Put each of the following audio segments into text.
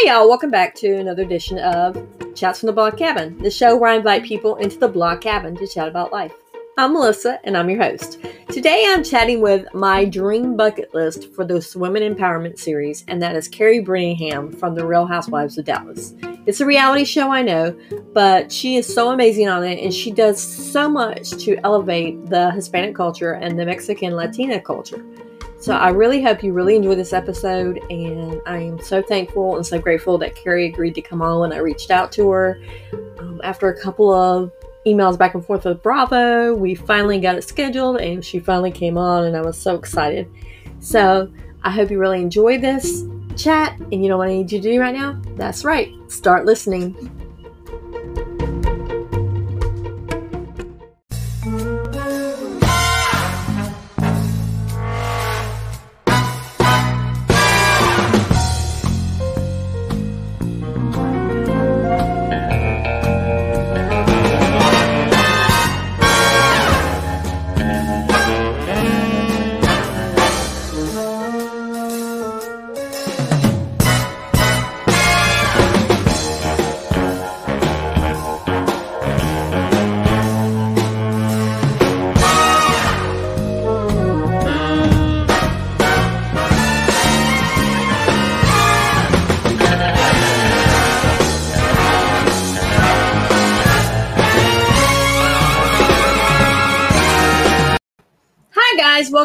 Hey y'all, welcome back to another edition of Chats from the Blog Cabin, the show where I invite people into the blog cabin to chat about life. I'm Melissa and I'm your host. Today I'm chatting with my dream bucket list for the Women Empowerment series, and that is Kary Brittingham from The Real Housewives of Dallas. It's a reality show, I know, but she is so amazing on it and she does so much to elevate the Hispanic culture and the Mexican Latina culture. So I really hope you really enjoy this episode, and I am so thankful and so grateful that Kary agreed to come on when I reached out to her. Um, after a couple of emails back and forth with Bravo, we finally got it scheduled, and she finally came on, and I was so excited. So I hope you really enjoy this chat, and you know what I need you to do right now? That's right, start listening.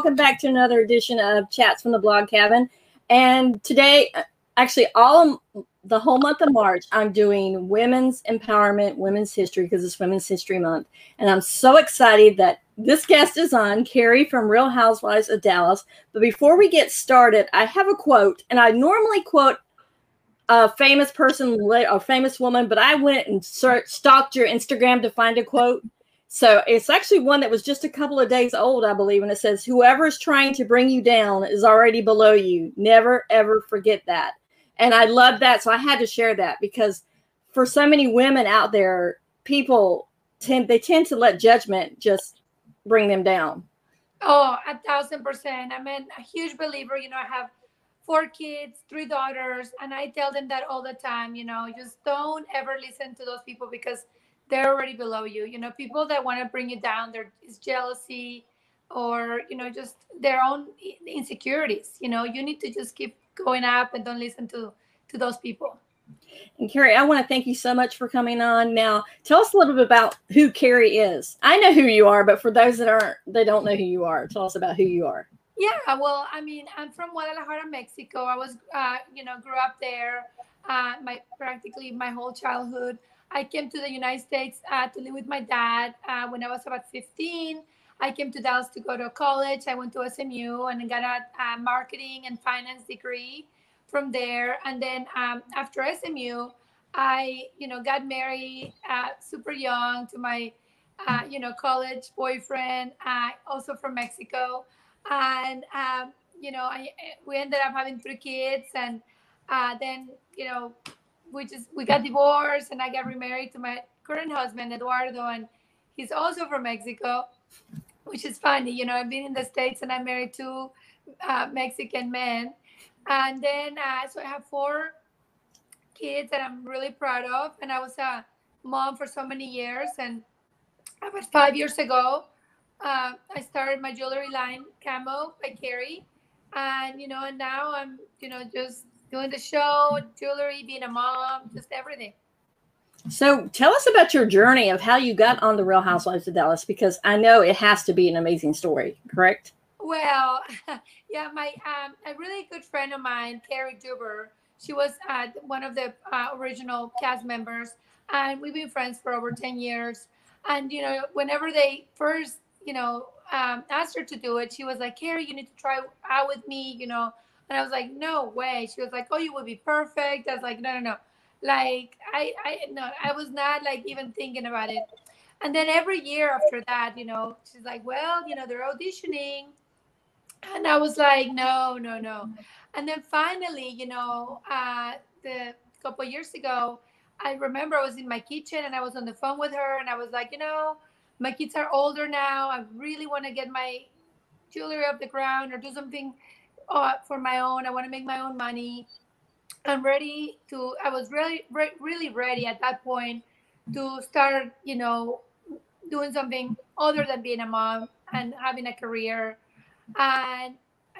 Welcome back to another edition of Chats from the Blog Cabin. And today, actually, all the whole month of March, I'm doing women's empowerment, women's history, because it's Women's History Month. And I'm so excited that this guest is on, Kary from Real Housewives of Dallas. But before we get started, I have a quote, and I normally quote a famous person, a famous woman, but I went and searched, stalked your Instagram to find a quote. So it's actually one that was just a couple of days old, I believe, and it says, "Whoever is trying to bring you down is already below you. Never ever forget that." And I love that, so I had to share that because for so many women out there, people tend they tend to let judgment just bring them down. Oh, a thousand percent. I'm a huge believer. You know, I have four kids, three daughters, and I tell them that all the time. You know, just don't ever listen to those people because they're already below you. You know, people that want to bring you down, there is jealousy or, you know, just their own insecurities. You know, you need to just keep going up and don't listen to to those people. And Kary, I want to thank you so much for coming on. Now, tell us a little bit about who Kary is. I know who you are, but for those that aren't, they don't know who you are. Tell us about who you are. Yeah, well, I mean, I'm from Guadalajara, Mexico. I was, uh, you know, grew up there. Uh, my practically my whole childhood. I came to the United States uh, to live with my dad uh, when I was about 15. I came to Dallas to go to college. I went to SMU and I got a, a marketing and finance degree from there. And then um, after SMU, I, you know, got married uh, super young to my, uh, you know, college boyfriend, uh, also from Mexico. And, um, you know, I, we ended up having three kids. And uh, then, you know, we just we got divorced and I got remarried to my current husband Eduardo and he's also from Mexico, which is funny. You know, I've been in the states and I'm married to uh, Mexican men, and then uh, so I have four kids that I'm really proud of, and I was a mom for so many years. And about five years ago, uh, I started my jewelry line, Kamo by Kary, and you know, and now I'm you know just doing the show, jewelry, being a mom, just everything. So tell us about your journey of how you got on the Real Housewives of Dallas, because I know it has to be an amazing story, correct? Well, yeah, my um, a really good friend of mine, Cary Deuber, she was uh, one of the uh, original cast members, and we've been friends for over ten years. And you know, whenever they first, you know, um, asked her to do it, she was like, "Kary, you need to try out with me," you know and I was like, no way. She was like, oh, you would be perfect. I was like, no, no, no. Like, I, I, no, I was not like even thinking about it. And then every year after that, you know, she's like, well, you know, they're auditioning. And I was like, no, no, no. And then finally, you know, uh, the couple years ago, I remember I was in my kitchen and I was on the phone with her and I was like, you know, my kids are older now. I really want to get my jewelry off the ground or do something uh, for my own. I want to make my own money. I'm ready to. I was really, re- really ready at that point to start, you know, doing something other than being a mom and having a career. And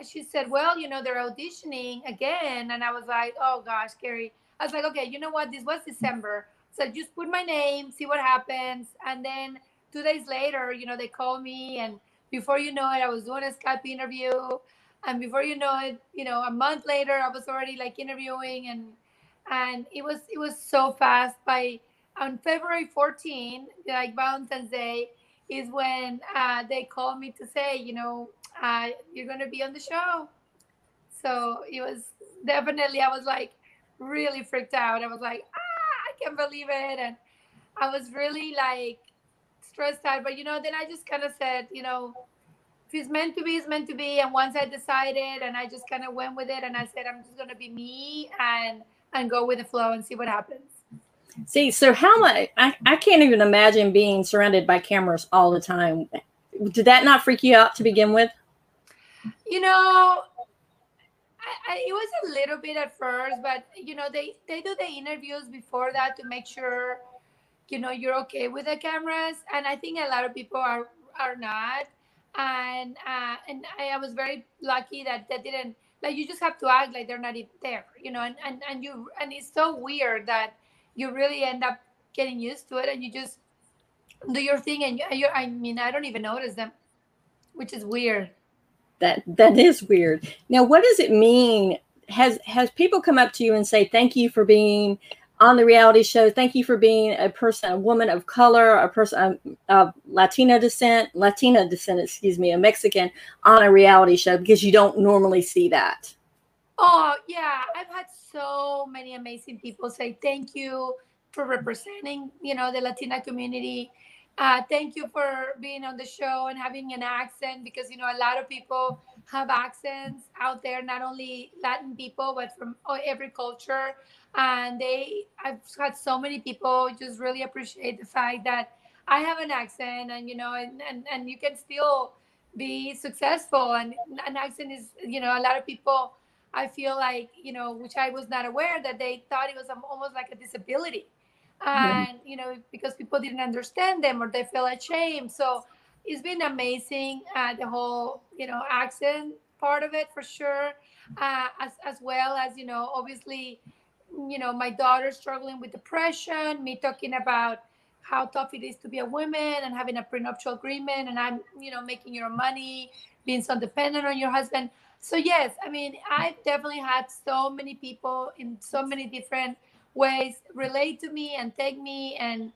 she said, "Well, you know, they're auditioning again," and I was like, "Oh gosh, Cary." I was like, "Okay, you know what? This was December, so just put my name, see what happens." And then two days later, you know, they called me, and before you know it, I was doing a Skype interview and before you know it you know a month later i was already like interviewing and and it was it was so fast. By on february 14 like valentine's day is when uh, they called me to say you know uh, you're to be on the show. So it was definitely i was like really freaked out. I was like ah i can't believe it. And i was really like stressed out. But you know then i just kind of said you know if it's meant to be, it's meant to be. And once I decided, and I just kind of went with it, and I said, I'm just gonna be me and and go with the flow and see what happens. See, so how much? I, I can't even imagine being surrounded by cameras all the time. Did that not freak you out to begin with? You know, I, I, it was a little bit at first, but you know, they they do the interviews before that to make sure, you know, you're okay with the cameras. And I think a lot of people are are not and uh, and I, I, was very lucky that that didn't like you just have to act like they're not even there, you know, and and and you and it's so weird that you really end up getting used to it and you just do your thing and you, I mean I don't even notice them, which is weird. That that is weird. Now, what does it mean? Has has people come up to you and say thank you for being on the reality show. Thank you for being a person, a woman of color, a person of Latina descent, Latina descent, excuse me, a Mexican on a reality show because you don't normally see that. Oh, yeah. I've had so many amazing people say thank you for representing, you know, the Latina community. Uh, thank you for being on the show and having an accent because, you know, a lot of people have accents out there, not only Latin people, but from every culture and they i've had so many people just really appreciate the fact that i have an accent and you know and and, and you can still be successful. And an accent is you know a lot of people i feel like you know which i was not aware that they thought it was almost like a disability. And mm-hmm. you know because people didn't understand them or they feel ashamed. So it's been amazing uh, the whole you know accent part of it for sure uh, as, as well as you know obviously you know, my daughter struggling with depression, me talking about how tough it is to be a woman and having a prenuptial agreement and I'm, you know, making your money, being so dependent on your husband. So yes, I mean, I've definitely had so many people in so many different ways relate to me and take me and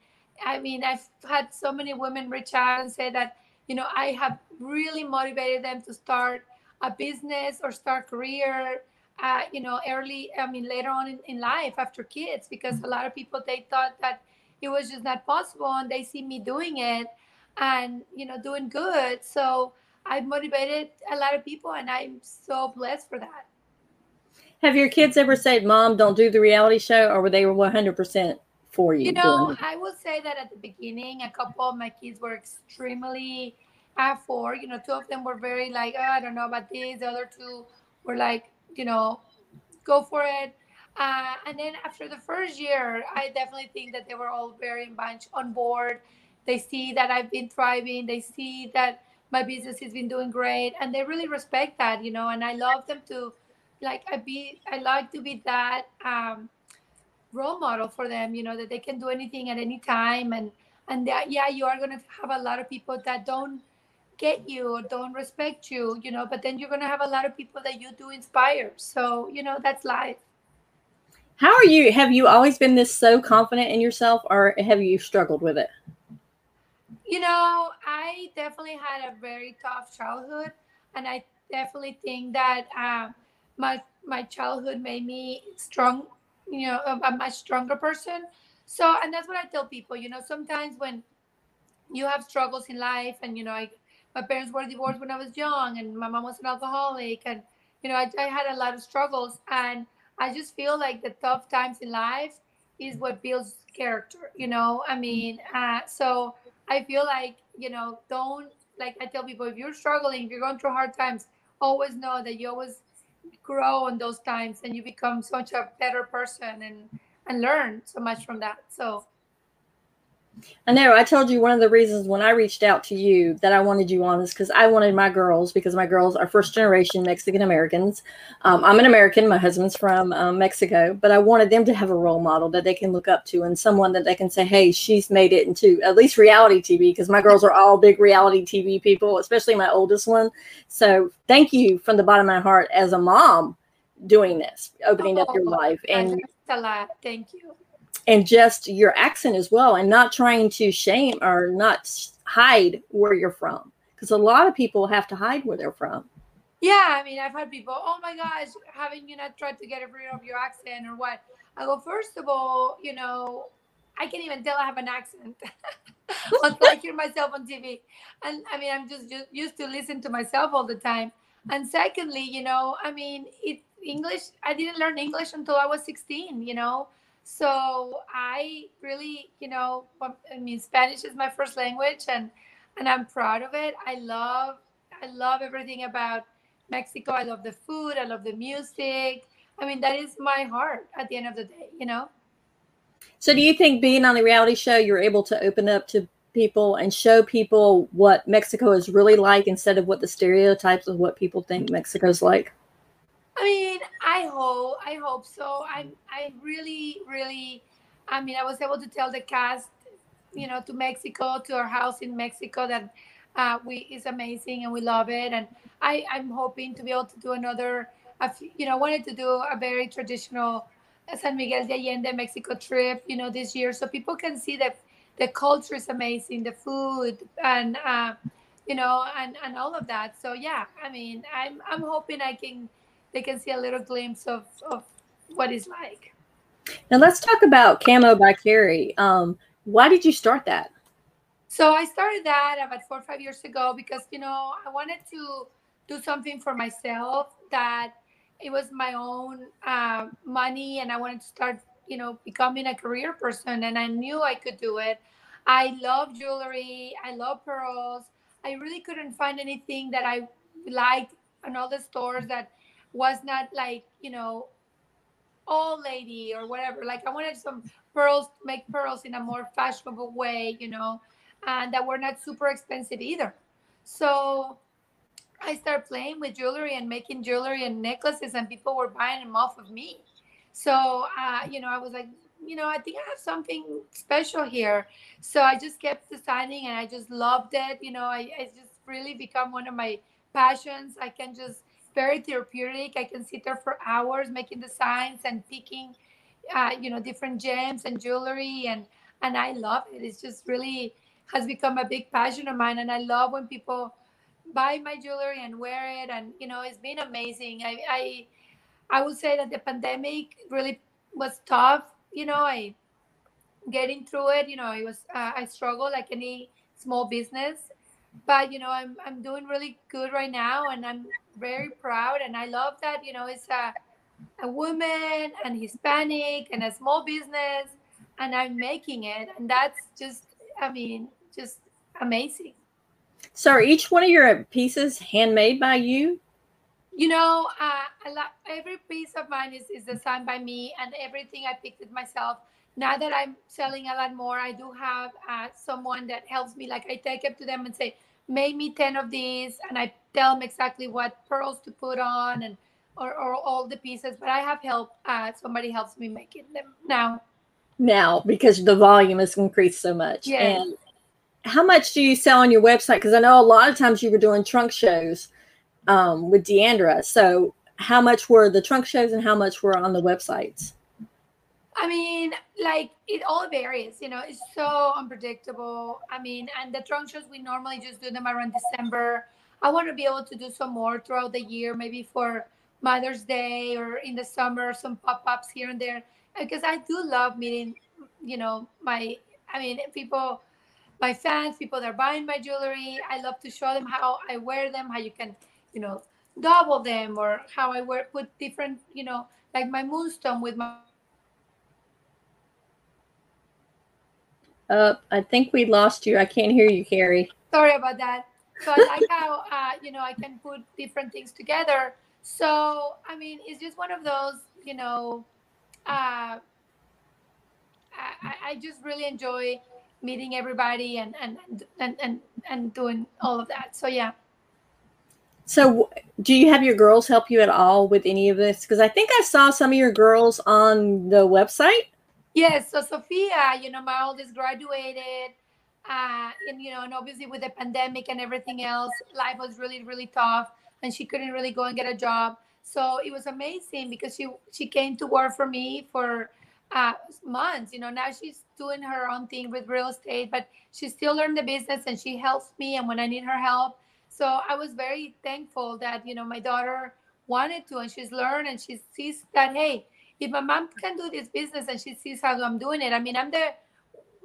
I mean, I've had so many women reach out and say that, you know, I have really motivated them to start a business or start career uh, you know, early, I mean, later on in, in life after kids, because a lot of people, they thought that it was just not possible and they see me doing it and, you know, doing good. So I motivated a lot of people and I'm so blessed for that. Have your kids ever said, Mom, don't do the reality show, or were they 100% for you? You know, I will say that at the beginning, a couple of my kids were extremely uh, for, you know, two of them were very like, oh, I don't know about this. The other two were like, you know, go for it. Uh, and then after the first year, I definitely think that they were all very much on board. They see that I've been thriving. They see that my business has been doing great, and they really respect that, you know. And I love them to, like, I be, I like to be that um, role model for them, you know, that they can do anything at any time, and and that yeah, you are gonna have a lot of people that don't get you or don't respect you, you know, but then you're going to have a lot of people that you do inspire. So, you know, that's life. How are you? Have you always been this so confident in yourself or have you struggled with it? You know, I definitely had a very tough childhood and I definitely think that uh, my my childhood made me strong, you know, a, a much stronger person. So, and that's what I tell people, you know, sometimes when you have struggles in life and you know I my parents were divorced when I was young, and my mom was an alcoholic, and you know, I, I had a lot of struggles, and I just feel like the tough times in life is what builds character. You know, I mean, uh, so I feel like you know, don't like I tell people if you're struggling, if you're going through hard times, always know that you always grow in those times and you become such a better person and and learn so much from that so I know. I told you one of the reasons when I reached out to you that I wanted you on is because I wanted my girls, because my girls are first generation Mexican Americans. Um, I'm an American. My husband's from um, Mexico, but I wanted them to have a role model that they can look up to and someone that they can say, hey, she's made it into at least reality TV, because my girls are all big reality TV people, especially my oldest one. So thank you from the bottom of my heart as a mom doing this, opening oh, up your oh, life. And a lot. Thank you and just your accent as well and not trying to shame or not hide where you're from because a lot of people have to hide where they're from. Yeah i mean i've had people oh my gosh haven't you not tried to get rid of your accent or what? I go first of all you know i can't even tell i have an accent. I hear myself on tv and i mean i'm just, just used to listen to myself all the time. And secondly you know i mean it english i didn't learn english until i was 16 you know so I really, you know, I mean, Spanish is my first language, and and I'm proud of it. I love, I love everything about Mexico. I love the food. I love the music. I mean, that is my heart at the end of the day, you know. So, do you think being on the reality show, you're able to open up to people and show people what Mexico is really like instead of what the stereotypes of what people think Mexico's like? I mean, I hope I hope so. I I really really, I mean, I was able to tell the cast, you know, to Mexico, to our house in Mexico that uh, we is amazing and we love it. And I I'm hoping to be able to do another. You know, I wanted to do a very traditional San Miguel de Allende Mexico trip. You know, this year, so people can see that the culture is amazing, the food, and uh, you know, and and all of that. So yeah, I mean, I'm I'm hoping I can they can see a little glimpse of, of what it's like. Now let's talk about Kamo by Kary. Um, why did you start that? So I started that about four or five years ago because you know I wanted to do something for myself that it was my own uh, money and I wanted to start you know becoming a career person and I knew I could do it. I love jewelry. I love pearls. I really couldn't find anything that I liked in all the stores that was not like you know old lady or whatever. Like i wanted some pearls to make pearls in a more fashionable way you know and that were not super expensive either. So i started playing with jewelry and making jewelry and necklaces and people were buying them off of me. So uh, you know i was like you know i think i have something special here. So i just kept designing and i just loved it. You know i, I just really become one of my passions. I can just very therapeutic. I can sit there for hours making designs and picking, uh, you know, different gems and jewelry, and and I love it. It's just really has become a big passion of mine, and I love when people buy my jewelry and wear it, and you know, it's been amazing. I I, I would say that the pandemic really was tough. You know, I getting through it. You know, it was uh, I struggle like any small business but you know i'm i'm doing really good right now and i'm very proud and i love that you know it's a a woman and hispanic and a small business and i'm making it and that's just i mean just amazing. So are each one of your pieces handmade by you? You know uh, love, every piece of mine is, is designed by me and everything i picked it myself. Now that i'm selling a lot more i do have uh, someone that helps me like i take it to them and say made me 10 of these and I tell them exactly what pearls to put on and or, or all the pieces, but I have help. Uh, somebody helps me making them now. Now, because the volume has increased so much. Yeah. And how much do you sell on your website? Because I know a lot of times you were doing trunk shows um, with D'Andra. So how much were the trunk shows and how much were on the websites? I mean, like it all varies, you know, it's so unpredictable. I mean, and the trunk shows, we normally just do them around December. I want to be able to do some more throughout the year, maybe for Mother's Day or in the summer, some pop ups here and there. Because I do love meeting, you know, my, I mean, people, my fans, people that are buying my jewelry. I love to show them how I wear them, how you can, you know, double them or how I wear, put different, you know, like my moonstone with my Uh, I think we lost you. I can't hear you, Kary. Sorry about that. So I like how uh, you know I can put different things together So, I mean, it's just one of those, you know, uh, I, I just really enjoy meeting everybody and, and, and, and, and doing all of that. So, yeah. So, do you have your girls help you at all with any of this? Because I think I saw some of your girls on the website. Yes. So, Sophia, you know, my oldest graduated. Uh, and, you know, and obviously with the pandemic and everything else, life was really, really tough and she couldn't really go and get a job. So it was amazing because she she came to work for me for uh, months. You know, now she's doing her own thing with real estate, but she still learned the business and she helps me. And when I need her help, so I was very thankful that you know my daughter wanted to, and she's learned and she sees that hey, if my mom can do this business and she sees how I'm doing it, I mean, I'm the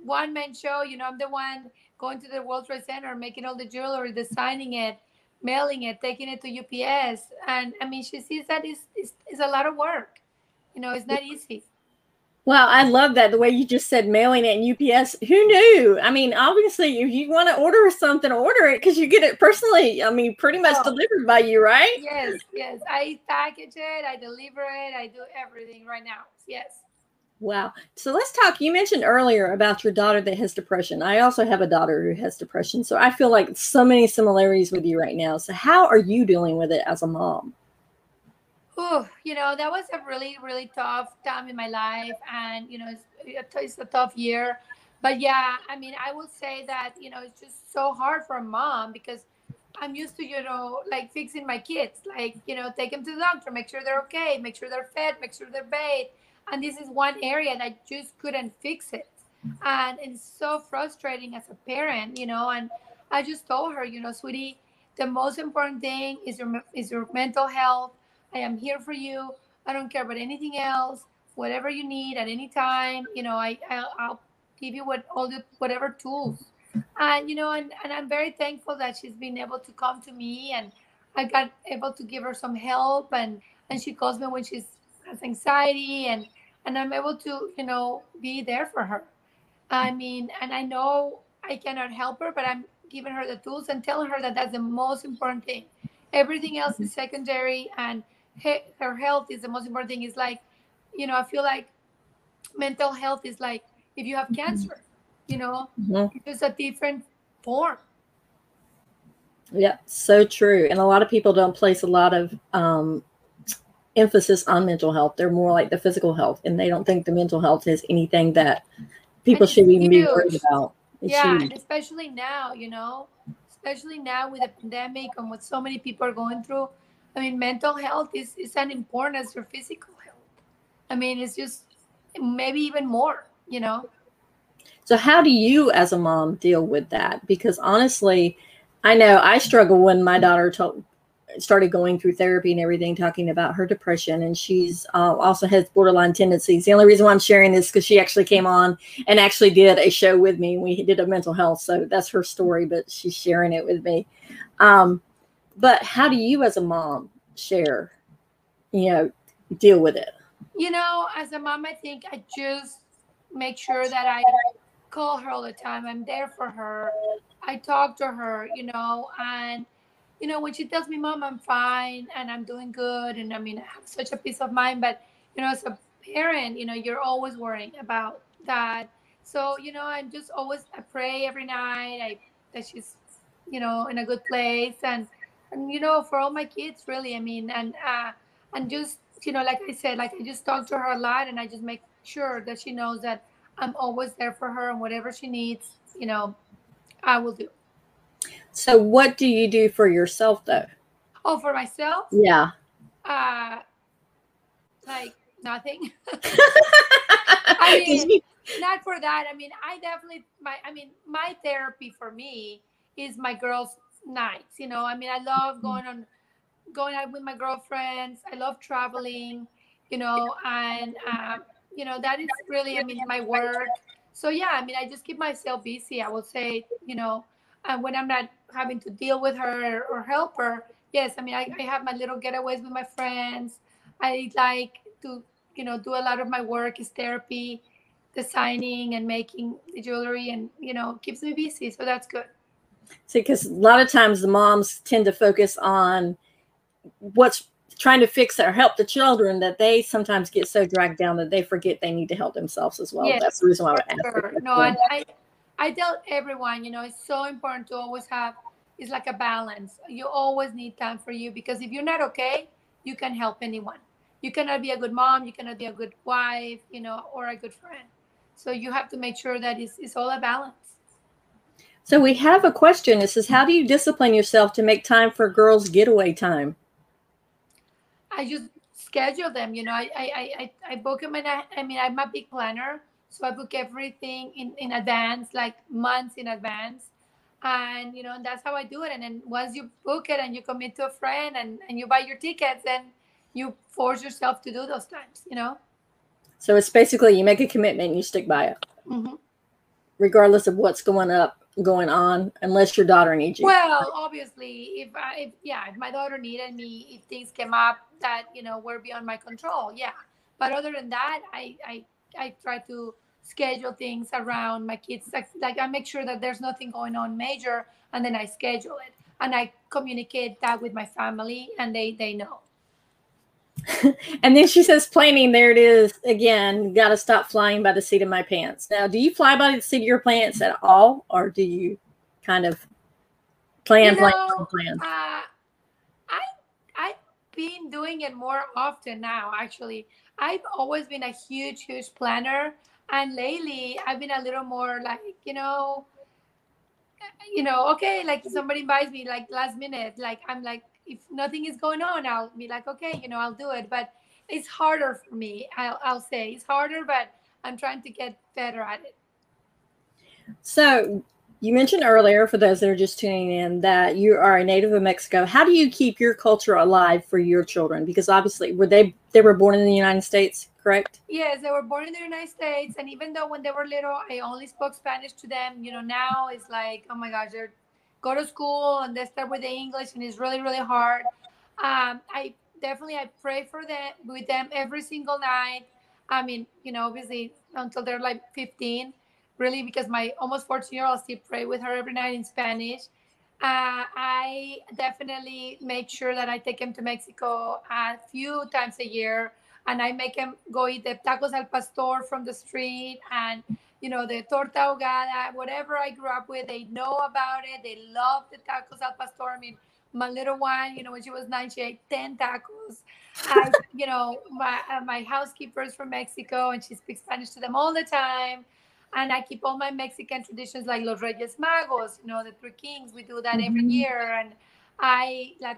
one man show. You know, I'm the one going to the World Trade Center, making all the jewelry, designing it mailing it, taking it to UPS. And I mean, she sees that it's, it's, it's a lot of work. You know, it's not easy. Well, I love that the way you just said mailing it and UPS. Who knew? I mean, obviously, if you want to order something, order it because you get it personally. I mean, pretty much oh. delivered by you, right? Yes, yes. I package it, I deliver it, I do everything right now. Yes. Wow. So let's talk. You mentioned earlier about your daughter that has depression. I also have a daughter who has depression. So I feel like so many similarities with you right now. So how are you dealing with it as a mom? Oh, you know, that was a really, really tough time in my life. And, you know, it's, it's a tough year. But yeah, I mean, I would say that, you know, it's just so hard for a mom because I'm used to, you know, like fixing my kids, like, you know, take them to the doctor, make sure they're okay, make sure they're fed, make sure they're bathed and this is one area that I just couldn't fix it and it's so frustrating as a parent you know and i just told her you know sweetie the most important thing is your is your mental health i am here for you. I don't care about anything else. Whatever you need at any time you know i i'll, I'll give you what all the whatever tools. And you know and, and i'm very thankful that she's been able to come to me and i got able to give her some help and and she calls me when she's has anxiety and and i'm able to you know be there for her. I mean and i know i cannot help her but i'm giving her the tools and telling her that that's the most important thing. Everything else is secondary and her health is the most important thing is like you know i feel like mental health is like if you have mm-hmm. cancer you know mm-hmm. it's a different form yeah so true and a lot of people don't place a lot of um, emphasis on mental health. They're more like the physical health, and they don't think the mental health is anything that people should even be worried about. It's yeah, especially now, you know, especially now with the pandemic and what so many people are going through. I mean, mental health is, is as important as your physical health. I mean, it's just maybe even more, you know. So, how do you, as a mom, deal with that? Because honestly, I know I struggle when my daughter told, started going through therapy and everything, talking about her depression, and she's uh, also has borderline tendencies. The only reason why I'm sharing this because she actually came on and actually did a show with me. We did a mental health, so that's her story, but she's sharing it with me. Um, but how do you, as a mom, share, you know, deal with it? You know, as a mom, I think I just make sure that I call her all the time. I'm there for her. I talk to her, you know, and you know, when she tells me, Mom, I'm fine and I'm doing good, and I mean, I have such a peace of mind, but you know, as a parent, you know, you're always worrying about that. So, you know, I'm just always I pray every night. I that she's, you know, in a good place, and and you know, for all my kids, really. I mean, and uh, and just you know, like I said, like I just talk to her a lot, and I just make sure that she knows that I'm always there for her, and whatever she needs, you know, I will do. So what do you do for yourself though? Oh, for myself? Yeah. Uh like nothing. I mean, not for that. I mean, I definitely my I mean, my therapy for me is my girls' nights. You know, I mean, I love mm-hmm. going on going out with my girlfriends. I love traveling, you know, and um, you know, that is really I mean my work. So yeah, I mean, I just keep myself busy. I will say, you know, and when I'm not having to deal with her or help her, yes, I mean, I, I have my little getaways with my friends. I like to, you know, do a lot of my work is therapy, designing and making the jewelry, and you know, keeps me busy. So that's good. See, because a lot of times the moms tend to focus on what's trying to fix or help the children that they sometimes get so dragged down that they forget they need to help themselves as well. Yes, That's the reason why I would Sure. No, and I, I tell everyone, you know, it's so important to always have. It's like a balance. You always need time for you because if you're not okay, you can help anyone. You cannot be a good mom. You cannot be a good wife, you know, or a good friend. So you have to make sure that it's, it's all a balance. So we have a question. It says, "How do you discipline yourself to make time for girls' getaway time?" I just schedule them. You know, I I I, I book them, and I, I mean, I'm a big planner, so I book everything in in advance, like months in advance, and you know, and that's how I do it. And then once you book it and you commit to a friend and and you buy your tickets, then you force yourself to do those times. You know. So it's basically you make a commitment and you stick by it, hmm regardless of what's going up, going on, unless your daughter needs you. Well, obviously, if I, if yeah, if my daughter needed me, if things came up that you know were beyond my control, yeah. But other than that, I I I try to schedule things around my kids. Like, like I make sure that there's nothing going on major, and then I schedule it, and I communicate that with my family, and they they know. and then she says, planning, there it is again. Got to stop flying by the seat of my pants. Now, do you fly by the seat of your pants at all, or do you kind of plan, You plan, know, plan, plan? Uh, I I've been doing it more often now. Actually, I've always been a huge, huge planner, and lately I've been a little more like you know, you know, okay, like somebody buys me like last minute, like I'm like if nothing is going on, I'll be like okay, you know, I'll do it. But it's harder for me. I'll I'll say it's harder, but I'm trying to get better at it. So, you mentioned earlier, for those that are just tuning in, that you are a native of Mexico. How do you keep your culture alive for your children? Because obviously, were they they were born in the United States, correct? Yes, they were born in the United States, and even though when they were little, I only spoke Spanish to them. You know, now it's like, oh my gosh, they go to school and they start with the English, and it's really, really hard. Um, I definitely I pray for them with them every single night. I mean, you know, obviously until they're like 15, really, because my almost 14 year old still pray with her every night in Spanish. Uh, I definitely make sure that I take him to Mexico a few times a year and I make him go eat the tacos al pastor from the street and you know the torta ahogada, whatever I grew up with. They know about it. They love the tacos al pastor. I mean, my little one, you know, when she was nine, she ate ten tacos. I, you know, my uh, my housekeeper is from Mexico and she speaks Spanish to them all the time. And I keep all my Mexican traditions like Los Reyes Magos, you know, the Three Kings. We do that every Mhm. year. And I la,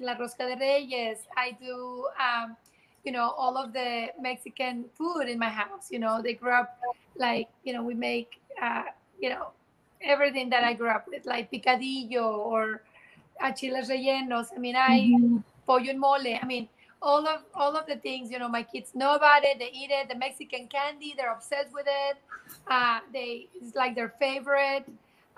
la Rosca de Reyes. I do. Um, you know all of the mexican food in my house you know they grew up like you know we make uh, you know everything that i grew up with like picadillo or uh, chiles rellenos. I mean i Mhm. pollo en mole. I mean all of all of the things you know my kids know about it. They eat it. The mexican candy they're obsessed with it. Uh, they it's like their favorite.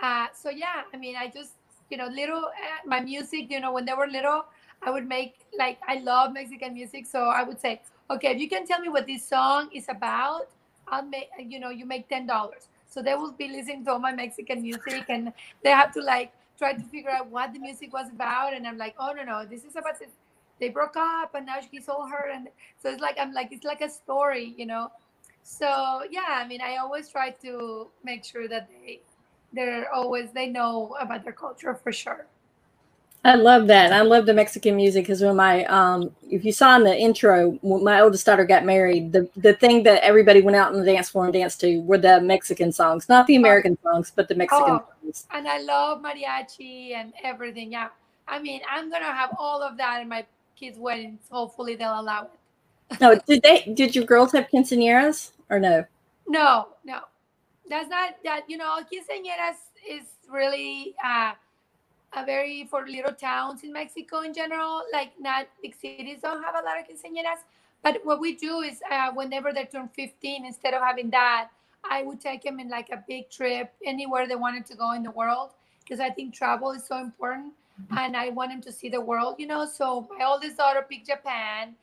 Uh, so yeah i mean i just you know little uh, my music you know when they were little I would make like I love Mexican music, so I would say, okay, if you can tell me what this song is about, I'll make you know you make ten dollars. So they will be listening to all my Mexican music, and they have to like try to figure out what the music was about. And I'm like, oh no no, this is about this. They broke up, and now she's all hurt, and so it's like I'm like it's like a story, you know. So yeah, I mean, I always try to make sure that they they're always they know about their culture for sure. I love that. I love the Mexican music because when my um, if you saw in the intro, when my oldest daughter got married, the the thing that everybody went out on the dance floor and danced to were the Mexican songs, not the American songs, but the Mexican Oh. songs. and I love mariachi and everything. Yeah, I mean, I'm gonna have all of that in my kids' weddings. Hopefully, they'll allow it. No, did they? Did your girls have quinceañeras or no? No, no, that's not that. You know, quinceañeras is really uh, a very for little towns in Mexico in general. Like, not big cities don't have a lot of quinceañeras. But what we do is, uh, whenever they turn 15, instead of having that, I would take them in like a big trip anywhere they wanted to go in the world because I think travel is so important and I want them to see the world, you know. So my oldest daughter picked Japan.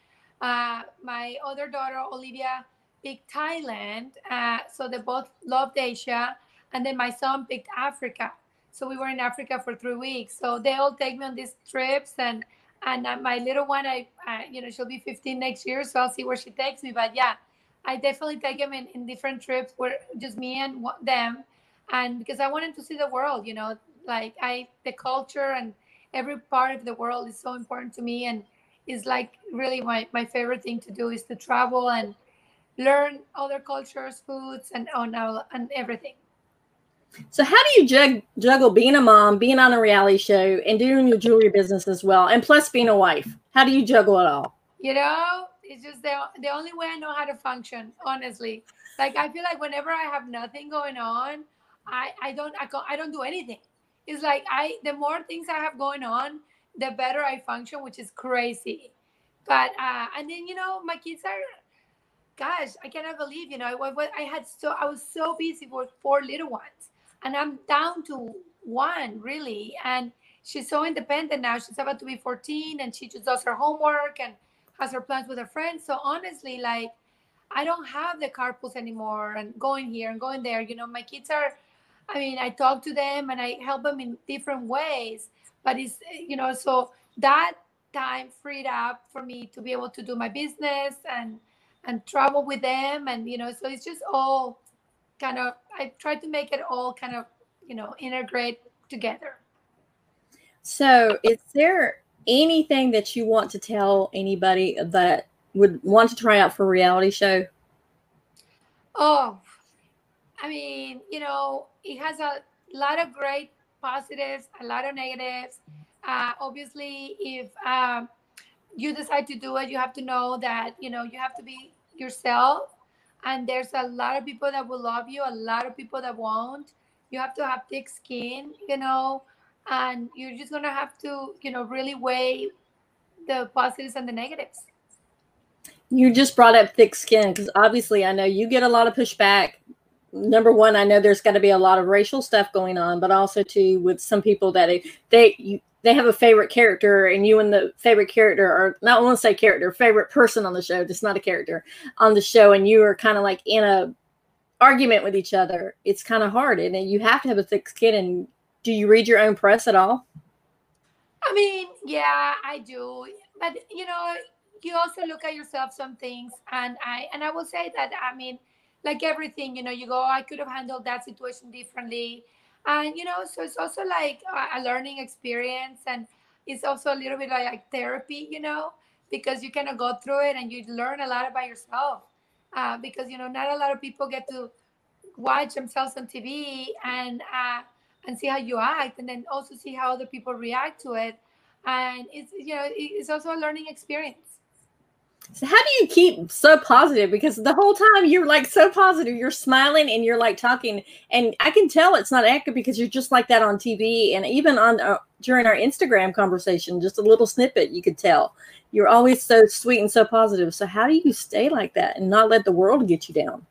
Uh, my other daughter, Olivia, picked Thailand. Uh, so they both loved Asia. And then my son picked Africa. So we were in Africa for three weeks. So they all take me on these trips. And and uh, my little one, I, I, you know, she'll be 15 next year, so I'll see where she takes me. But yeah, I definitely take them in, in different trips where just me and them, and because I wanted to see the world, you know, like I the culture and every part of the world is so important to me, and is like really my my favorite thing to do is to travel and learn other cultures, foods, and on and everything. So, how do you jug- juggle being a mom, being on a reality show, and doing your jewelry business as well, and plus being a wife? How do you juggle it all? You know, it's just the the only way I know how to function. Honestly, like I feel like whenever I have nothing going on, I I don't I, I don't do anything. It's like I the more things I have going on, the better I function, which is crazy. But uh, and then you know my kids are gosh, I cannot believe, you know, what I had so I was so busy with four little ones and I'm down to one really. And she's so independent now. She's about to be 14 and she just does her homework and has her plans with her friends. So honestly, like I don't have the carpools anymore and going here and going there. You know, my kids are, I mean, I talk to them and I help them in different ways. But it's, you know, so that time freed up for me to be able to do my business and and travel with them and you know so it's just all kind of I try to make it all kind of you know integrate together. So, is there anything that you want to tell anybody that would want to try out for a reality show? Oh, I mean, you know, it has a lot of great positives, a lot of negatives. Uh, obviously, if um, you decide to do it, you have to know that you know you have to be yourself and there's a lot of people that will love you a lot of people that won't. You have to have thick skin you know? And you're just gonna have to you know really weigh the positives and the negatives. You just brought up thick skin because obviously i know you get a lot of pushback. Number one i know there's got to be a lot of racial stuff going on but also too with some people that they, they you, they have a favorite character and you and the favorite character are not want to say character favorite person on the show just not a character on the show and you are kind of like in a argument with each other. It's kind of hard and you have to have a thick skin and do you read your own press at all? I mean yeah i do but you know you also look at yourself some things and i and i will say that i mean like everything you know you go oh, i could have handled that situation differently and you know so it's also like a learning experience and it's also a little bit like therapy you know because you kind of go through it and you learn a lot about yourself uh, because you know not a lot of people get to watch themselves on tv and uh, and see how you act and then also see how other people react to it. And it's you know it's also a learning experience so how do you keep so positive? Because the whole time you're like so positive, you're smiling and you're like talking, and I can tell it's not accurate because you're just like that on TV and even on uh, during our Instagram conversation, just a little snippet you could tell. You're always so sweet and so positive. So how do you stay like that and not let the world get you down?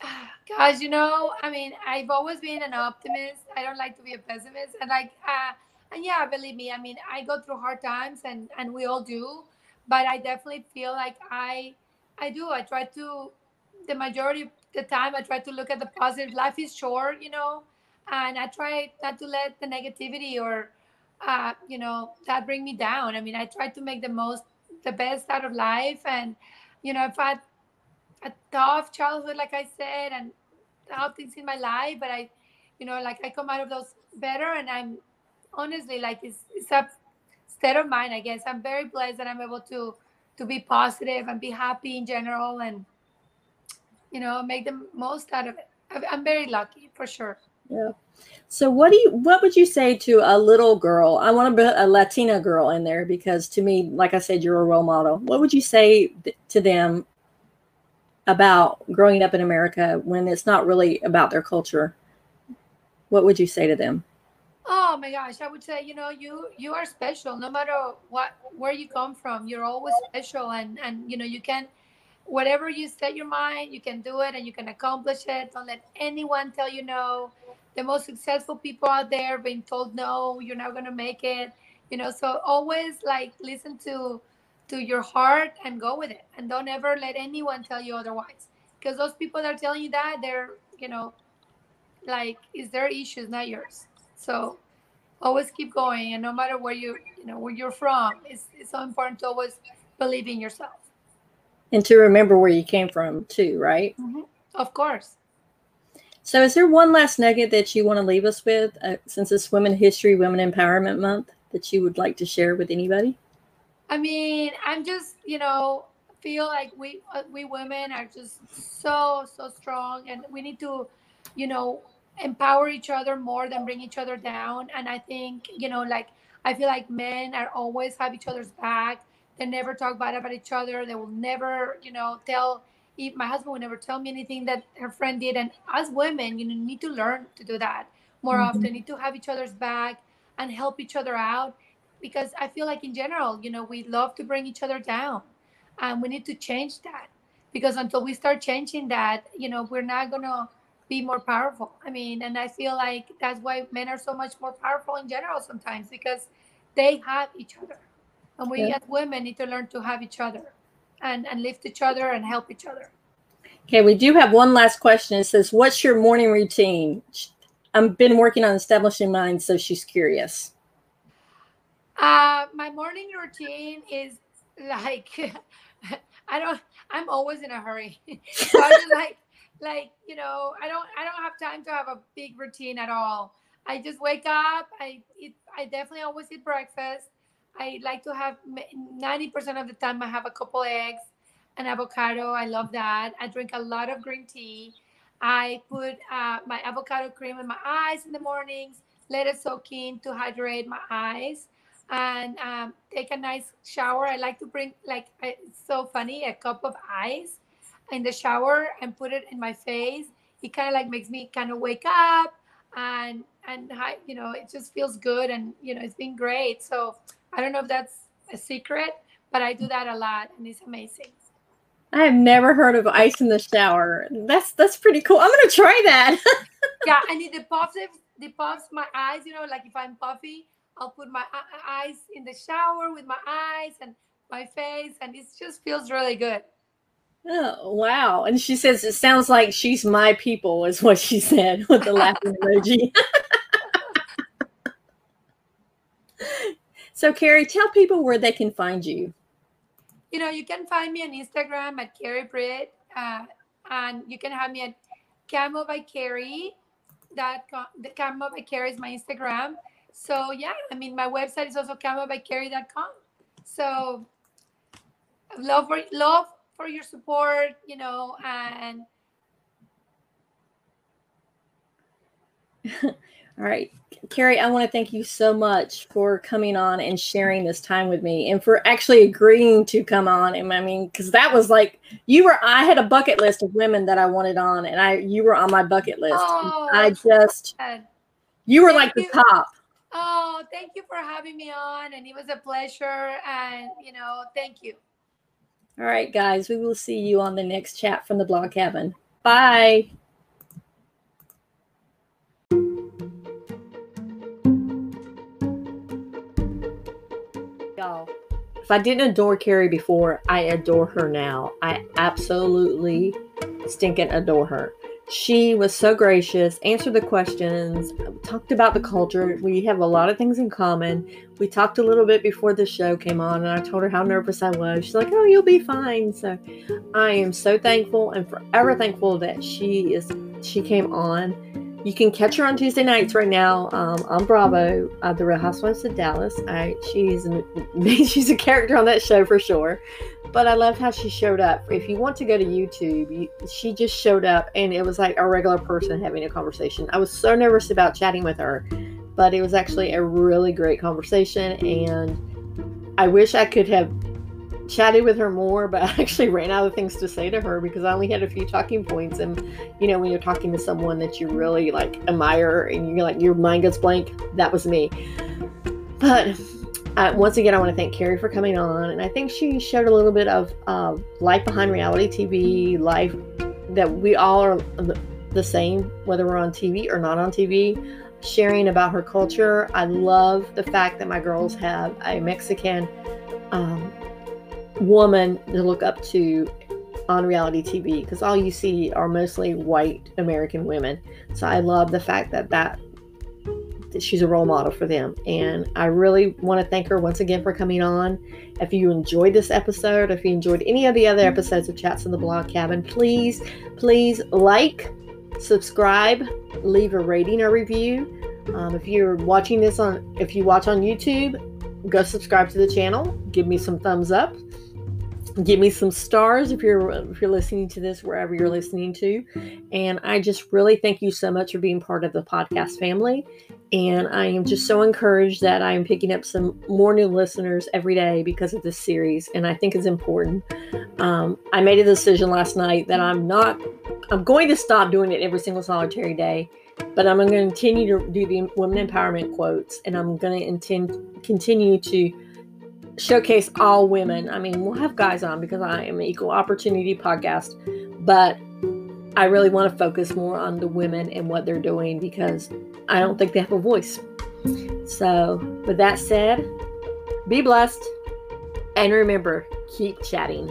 Guys, you know, I mean, I've always been an optimist. I don't like to be a pessimist, and like, uh, and yeah, believe me, I mean, I go through hard times, and and we all do but I definitely feel like I I do. I try to the majority of the time I try to look at the positive. Life is short, you know, and I try not to let the negativity or uh, you know that bring me down. I mean, I try to make the most the best out of life, and you know, I've had a tough childhood, like I said, and tough things in my life, but I, you know, like I come out of those better, and I'm honestly like it's it's a state of mind, I guess. I'm very blessed that I'm able to to be positive and be happy in general and you know make the most out of it. I'm very lucky for sure. Yeah. So what do you what would you say to a little girl? I want to put a Latina girl in there because to me, like I said, you're a role model. What would you say to them about growing up in America when it's not really about their culture? What would you say to them? Oh my gosh, I would say, you know, you you are special no matter what where you come from. You're always special and and you know, you can whatever you set your mind, you can do it and you can accomplish it. Don't let anyone tell you no. The most successful people out there being told no, you're not going to make it. You know, so always like listen to to your heart and go with it and don't ever let anyone tell you otherwise. Because those people that are telling you that, they're, you know, like is their issues, not yours. So always keep going, and no matter where you you know where you're from, it's, it's so important to always believe in yourself. And to remember where you came from, too, right? Mm-hmm. Of course. So, is there one last nugget that you want to leave us with uh, since it's Women History, Women Empowerment Month that you would like to share with anybody? I mean, I'm just, you know, feel like we uh, we women are just so so strong, and we need to, you know, empower each other more than bring each other down. And I think, you know, like I feel like men are always have each other's back. They never talk bad about each other. They will never, you know, tell. If my husband would never tell me anything that her friend did. And as women, you know, need to learn to do that more mm-hmm. often. Need to have each other's back and help each other out because I feel like in general, you know, we love to bring each other down, and we need to change that because until we start changing that, you know, we're not gonna be more powerful. I mean, and I feel like that's why men are so much more powerful in general sometimes because they have each other. And we yeah. as women need to learn to have each other and, and lift each other and help each other. Okay, we do have one last question. It says, What's your morning routine? I've been working on establishing mine, so she's curious. Uh, my morning routine is like I don't I'm always in a hurry. so I just like like you know i don't i don't have time to have a big routine at all. I just wake up i eat i definitely always eat breakfast. I like to have 90% of the time i have a couple eggs an avocado i love that. I drink a lot of green tea. I put uh, my avocado cream in my eyes in the mornings let it soak in to hydrate my eyes and um, take a nice shower. I like to bring like it's so funny a cup of ice in the shower and put it in my face, it kind of like makes me kind of wake up and and you know it just feels good and you know it's been great. So I don't know if that's a secret, but I do that a lot and it's amazing. I have never heard of ice in the shower. That's that's pretty cool. I'm gonna try that. yeah, and it depuffs it puffs my eyes. You know, like if I'm puffy, I'll put my uh, uh, eyes in the shower with my eyes and my face, and it just feels really good. Oh, wow. And she says, it sounds like she's my people, is what she said with the laughing emoji. so, Kary, tell people where they can find you. You know, you can find me on Instagram at Kary Britt, uh, and you can have me at Kamo by Kary. That the Kamo by Kary is my Instagram. So yeah, I mean, my website is also kamobykary.com. So love for love for your support, you know, and All right. Kary, I want to thank you so much for coming on and sharing this time with me and for actually agreeing to come on. And I mean, because that was like you were I had a bucket list of women that I wanted on and I you were on my bucket list. Oh, I just you were thank like you. the top. Oh, thank you for having me on and it was a pleasure and you know, thank you. All right, guys, we will see you on the next chat from the blog cabin. Bye. Y'all, if I didn't adore Kary before, I adore her now. I absolutely stinking adore her she was so gracious, answered the questions, talked about the culture. We have a lot of things in common. We talked a little bit before the show came on, and I told her how nervous I was. She's like, "Oh, you'll be fine." So, I am so thankful and forever thankful that she is. She came on. You can catch her on Tuesday nights right now um, on Bravo, uh, The Real Housewives of Dallas. I, she's she's a character on that show for sure but I love how she showed up. If you want to go to YouTube, you, she just showed up and it was like a regular person having a conversation. I was so nervous about chatting with her, but it was actually a really great conversation. And I wish I could have chatted with her more, but I actually ran out of things to say to her because I only had a few talking points. And you know, when you're talking to someone that you really like admire and you're like your mind goes blank, that was me. But uh, once again, I want to thank Kary for coming on, and I think she showed a little bit of uh, life behind reality TV, life that we all are the same, whether we're on TV or not on TV. Sharing about her culture. I love the fact that my girls have a Mexican um, woman to look up to on reality TV because all you see are mostly white American women. So I love the fact that that that she's a role model for them. And I really want to thank her once again for coming on. If you enjoyed this episode, if you enjoyed any of the other episodes of Chats in the Blog Cabin, please, please like, subscribe, leave a rating or review. Um, if you're watching this on, if you watch on YouTube, go subscribe to the channel. Give me some thumbs up give me some stars if you're if you're listening to this wherever you're listening to and i just really thank you so much for being part of the podcast family and i am just so encouraged that i am picking up some more new listeners every day because of this series and i think it's important um, i made a decision last night that i'm not i'm going to stop doing it every single solitary day but i'm going to continue to do the women empowerment quotes and i'm going to intend continue to showcase all women. I mean, we'll have guys on because I am an equal opportunity podcast, but I really want to focus more on the women and what they're doing because I don't think they have a voice. So, with that said, be blessed and remember, keep chatting.